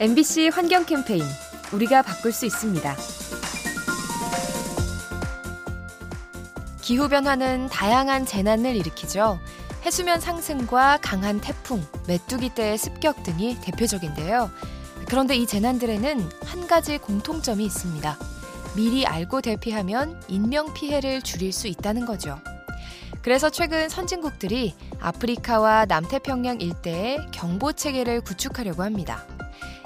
MBC 환경 캠페인 우리가 바꿀 수 있습니다. 기후변화는 다양한 재난을 일으키죠. 해수면 상승과 강한 태풍, 메뚜기 떼의 습격 등이 대표적인데요. 그런데 이 재난들에는 한 가지 공통점이 있습니다. 미리 알고 대피하면 인명피해를 줄일 수 있다는 거죠. 그래서 최근 선진국들이 아프리카와 남태평양 일대에 경보 체계를 구축하려고 합니다.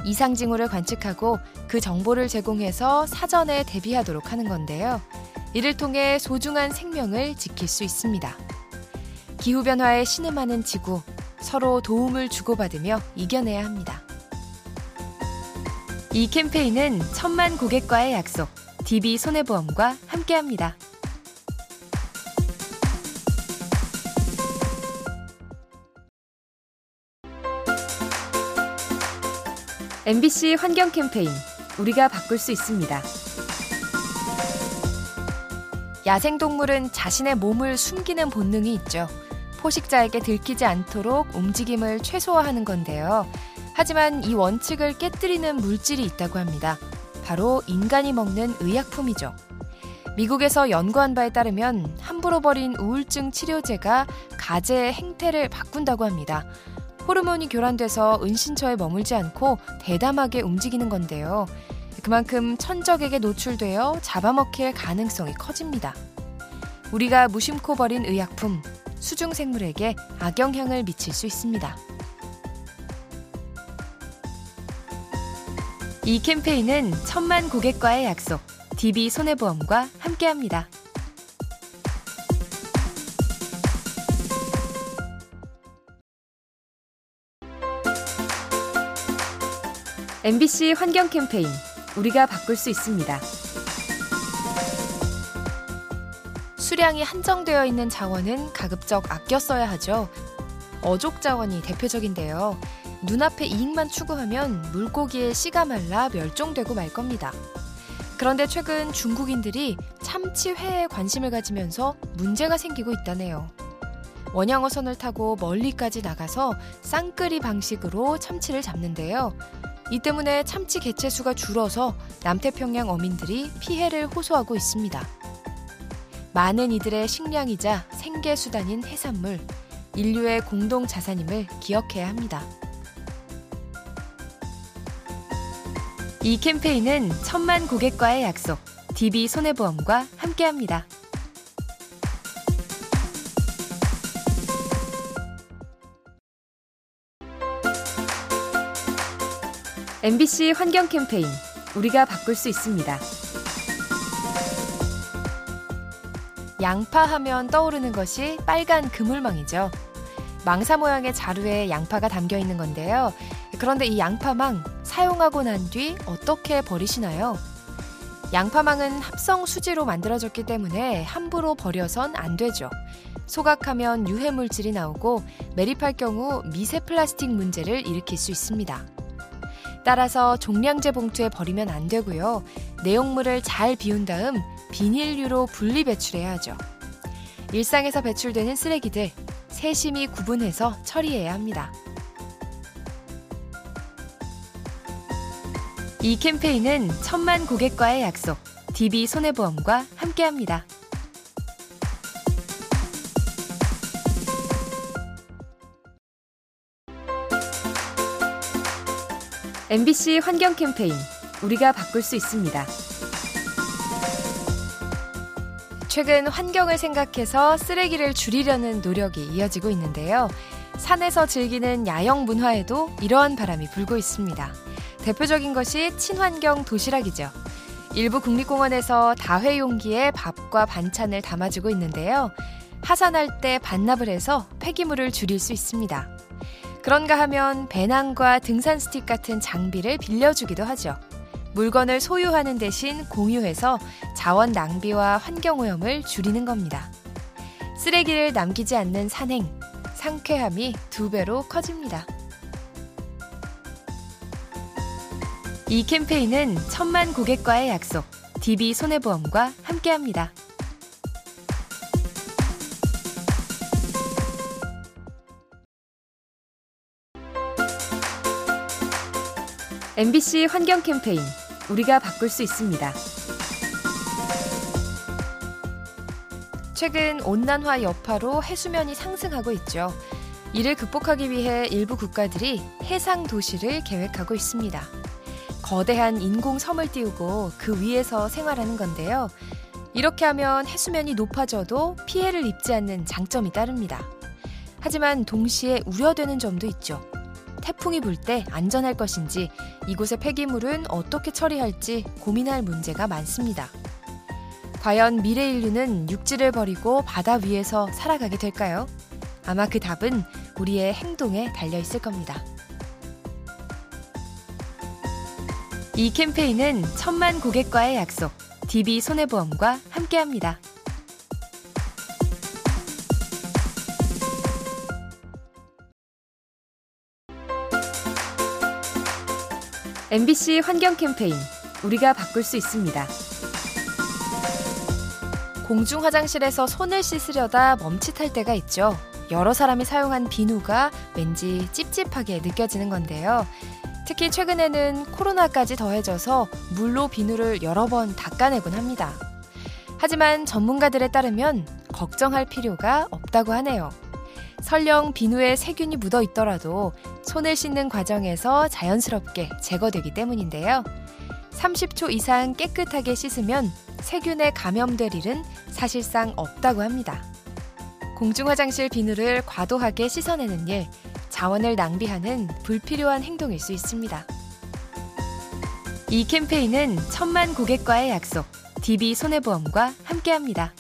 이상 징후를 관측하고 그 정보를 제공해서 사전에 대비하도록 하는 건데요. 이를 통해 소중한 생명을 지킬 수 있습니다. 기후변화에 신음하는 지구, 서로 도움을 주고받으며 이겨내야 합니다. 이 캠페인은 천만 고객과의 약속, DB 손해보험과 함께합니다. MBC 환경 캠페인 우리가 바꿀 수 있습니다. 야생동물은 자신의 몸을 숨기는 본능이 있죠. 포식자에게 들키지 않도록 움직임을 최소화하는 건데요. 하지만 이 원칙을 깨뜨리는 물질이 있다고 합니다. 바로 인간이 먹는 의약품이죠. 미국에서 연구한 바에 따르면 함부로 버린 우울증 치료제가 가재의 행태를 바꾼다고 합니다. 호르몬이 교란돼서 은신처에 머물지 않고 대담하게 움직이는 건데요. 그만큼 천적에게 노출되어 잡아먹힐 가능성이 커집니다. 우리가 무심코 버린 의약품, 수중생물에게 악영향을 미칠 수 있습니다. 이 캠페인은 천만 고객과의 약속, DB 손해보험과 함께합니다. MBC 환경 캠페인 우리가 바꿀 수 있습니다. 수량이 한정되어 있는 자원은 가급적 아껴 써야 하죠. 어족 자원이 대표적인데요. 눈앞에 이익만 추구하면 물고기의 씨가 말라 멸종되고 말 겁니다. 그런데 최근 중국인들이 참치 회에 관심을 가지면서 문제가 생기고 있다네요. 원양어선을 타고 멀리까지 나가서 쌍끌이 방식으로 참치를 잡는데요. 이 때문에 참치 개체수가 줄어서 남태평양 어민들이 피해를 호소하고 있습니다. 많은 이들의 식량이자 생계수단인 해산물, 인류의 공동 자산임을 기억해야 합니다. 이 캠페인은 천만 고객과의 약속, DB 손해보험과 함께합니다. MBC 환경 캠페인 우리가 바꿀 수 있습니다. 양파 하면 떠오르는 것이 빨간 그물망이죠. 망사 모양의 자루에 양파가 담겨 있는 건데요. 그런데 이 양파망 사용하고 난 뒤 어떻게 버리시나요? 양파망은 합성 수지로 만들어졌기 때문에 함부로 버려선 안 되죠. 소각하면 유해 물질이 나오고 매립할 경우 미세 플라스틱 문제를 일으킬 수 있습니다. 따라서 종량제 봉투에 버리면 안 되고요. 내용물을 잘 비운 다음 비닐류로 분리 배출해야 하죠. 일상에서 배출되는 쓰레기들 세심히 구분해서 처리해야 합니다. 이 캠페인은 천만 고객과의 약속, DB 손해보험과 함께합니다. MBC 환경 캠페인 우리가 바꿀 수 있습니다. 최근 환경을 생각해서 쓰레기를 줄이려는 노력이 이어지고 있는데요. 산에서 즐기는 야영 문화에도 이러한 바람이 불고 있습니다. 대표적인 것이 친환경 도시락이죠. 일부 국립공원에서 다회 용기에 밥과 반찬을 담아주고 있는데요. 하산할 때 반납을 해서 폐기물을 줄일 수 있습니다. 그런가 하면 배낭과 등산 스틱 같은 장비를 빌려주기도 하죠. 물건을 소유하는 대신 공유해서 자원 낭비와 환경오염을 줄이는 겁니다. 쓰레기를 남기지 않는 산행, 상쾌함이 두 배로 커집니다. 이 캠페인은 천만 고객과의 약속, DB 손해보험과 함께합니다. MBC 환경 캠페인 우리가 바꿀 수 있습니다. 최근 온난화 여파로 해수면이 상승하고 있죠. 이를 극복하기 위해 일부 국가들이 해상 도시를 계획하고 있습니다. 거대한 인공 섬을 띄우고 그 위에서 생활하는 건데요. 이렇게 하면 해수면이 높아져도 피해를 입지 않는 장점이 따릅니다. 하지만 동시에 우려되는 점도 있죠. 태풍이 불 때 안전할 것인지 이곳의 폐기물은 어떻게 처리할지 고민할 문제가 많습니다. 과연 미래 인류는 육지를 버리고 바다 위에서 살아가게 될까요? 아마 그 답은 우리의 행동에 달려 있을 겁니다. 이 캠페인은 천만 고객과의 약속, DB 손해보험과 함께합니다. MBC 환경 캠페인 우리가 바꿀 수 있습니다. 공중 화장실에서 손을 씻으려다 멈칫할 때가 있죠. 여러 사람이 사용한 비누가 왠지 찝찝하게 느껴지는 건데요. 특히 최근에는 코로나까지 더해져서 물로 비누를 여러 번 닦아내곤 합니다. 하지만 전문가들에 따르면 걱정할 필요가 없다고 하네요. 설령 비누에 세균이 묻어 있더라도 손을 씻는 과정에서 자연스럽게 제거되기 때문인데요. 30초 이상 깨끗하게 씻으면 세균에 감염될 일은 사실상 없다고 합니다. 공중화장실 비누를 과도하게 씻어내는 일, 자원을 낭비하는 불필요한 행동일 수 있습니다. 이 캠페인은 천만 고객과의 약속, DB 손해보험과 함께합니다.